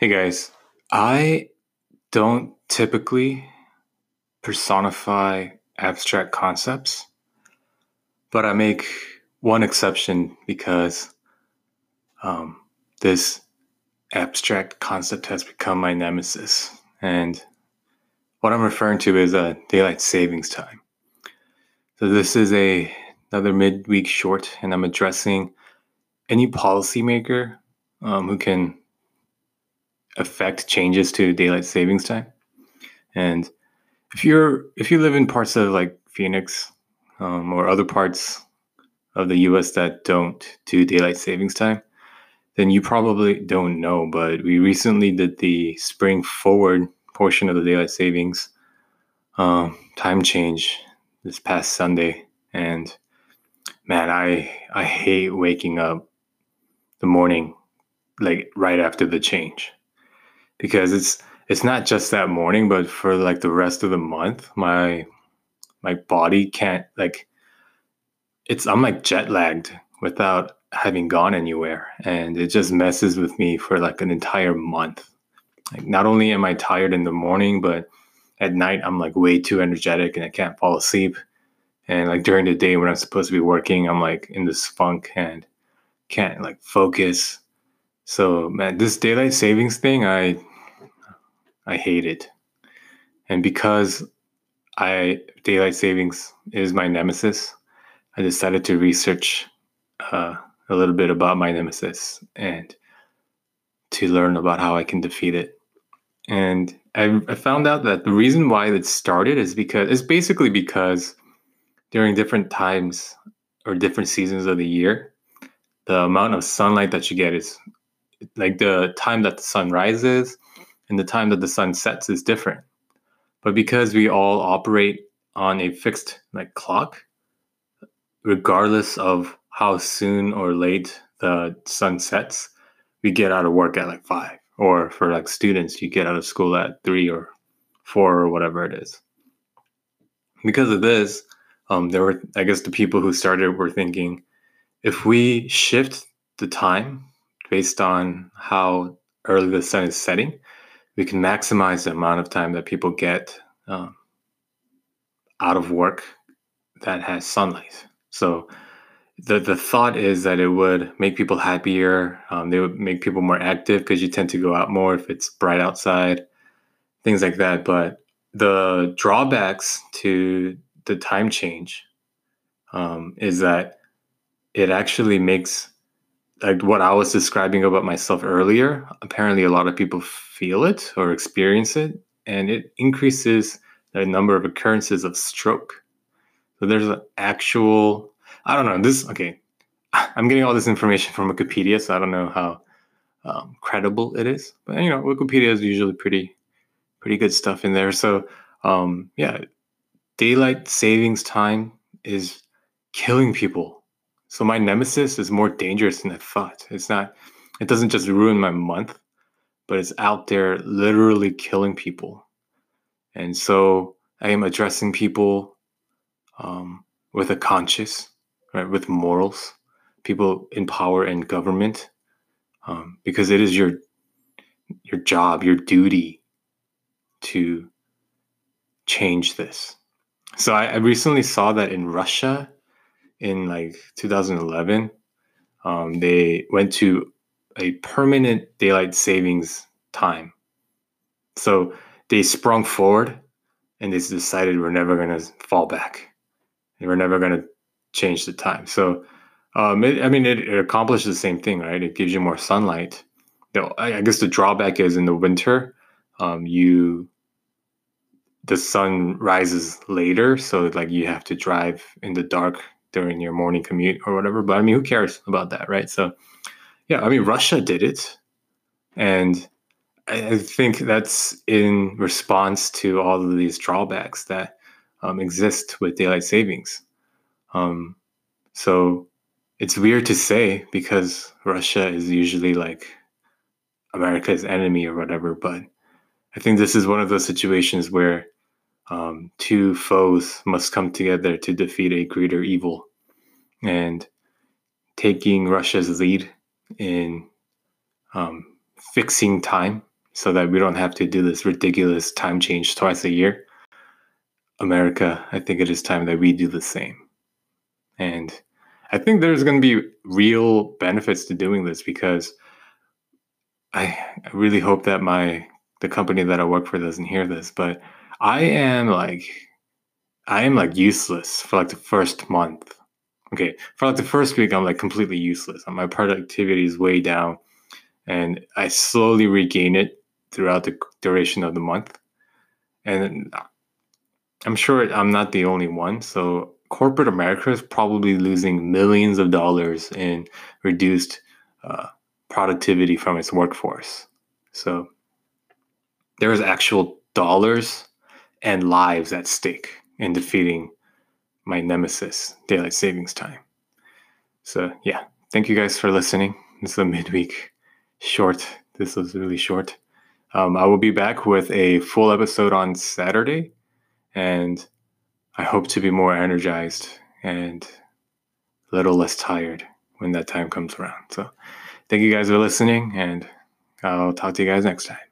Hey guys, I don't typically personify abstract concepts, but I make one exception because um, this abstract concept has become my nemesis. And what I'm referring to is a daylight savings time. So this is a another midweek short, and I'm addressing any policymaker um, who can affect changes to daylight savings time. And if you're if you live in parts of like Phoenix um, or other parts of the U.S. that don't do daylight savings time, then you probably don't know. But we recently did the spring forward portion of the daylight savings um, time change this past Sunday, and man, I I hate waking up the morning like right after the change because it's it's not just that morning, but for like the rest of the month, my my body can't like it's I'm like jet lagged without having gone anywhere. And it just messes with me for like an entire month. Like not only am I tired in the morning, but at night I'm like way too energetic and I can't fall asleep. And like during the day when I'm supposed to be working, I'm like in this funk and can't like focus. So man, this daylight savings thing, I I hate it. And because I daylight savings is my nemesis, I decided to research uh, a little bit about my nemesis and to learn about how I can defeat it. And I, I found out that the reason why it started is because it's basically because during different times or different seasons of the year, the amount of sunlight that you get is like the time that the sun rises and the time that the sun sets is different. But because we all operate on a fixed like clock, regardless of how soon or late the sun sets, we get out of work at like five. Or for like students, you get out of school at three or four or whatever it is. Because of this, um, there were, I guess, the people who started were thinking if we shift the time based on how early the sun is setting, we can maximize the amount of time that people get um, out of work that has sunlight. So the the thought is that it would make people happier. Um, they would make people more active because you tend to go out more if it's bright outside, things like that. But the drawbacks to the time change um, is that it actually makes like what I was describing about myself earlier. Apparently, a lot of people feel it or experience it, and it increases the number of occurrences of stroke. So there's an actual, I don't know, this, okay, I'm getting all this information from Wikipedia, so I don't know how um, credible it is, but you know, Wikipedia is usually pretty, pretty good stuff in there. So, um, yeah, daylight savings time is killing people. So my nemesis is more dangerous than I thought. It's not, it doesn't just ruin my month but it's out there literally killing people. And so I am addressing people um, with a conscience, right, with morals, people in power and government, um, because it is your your job, your duty to change this. So I, I recently saw that in Russia, in like 2011, um, they went to a permanent daylight savings time. So they sprung forward and they decided we're never going to fall back. And we're never going to change the time. So, um, it, I mean, it, it, accomplishes the same thing, right? It gives you more sunlight. You know, I, I guess the drawback is in the winter, um, you the sun rises later, so like you have to drive in the dark during your morning commute or whatever. But I mean, who cares about that, right? So yeah, I mean, Russia did it, and I think that's in response to all of these drawbacks that um, exist with daylight savings. Um, so it's weird to say because Russia is usually like America's enemy or whatever, but I think this is one of those situations where um, two foes must come together to defeat a greater evil. And taking Russia's lead in um, fixing time so that we don't have to do this ridiculous time change twice a year. America, I think it is time that we do the same. And I think there's going to be real benefits to doing this because I really hope that my the company that I work for doesn't hear this, but I am like I am like useless for like the first month. Okay, for like the first week I'm like completely useless. My productivity is way down and I slowly regain it throughout the duration of the month. And I'm sure I'm not the only one. So corporate America is probably losing millions of dollars in reduced uh, productivity from its workforce. So there is actual dollars and lives at stake in defeating my nemesis, daylight savings time. So yeah, thank you guys for listening. This is a midweek short. This was really short. Um, I will be back with a full episode on Saturday, and I hope to be more energized and a little less tired when that time comes around. So, thank you guys for listening, and I'll talk to you guys next time.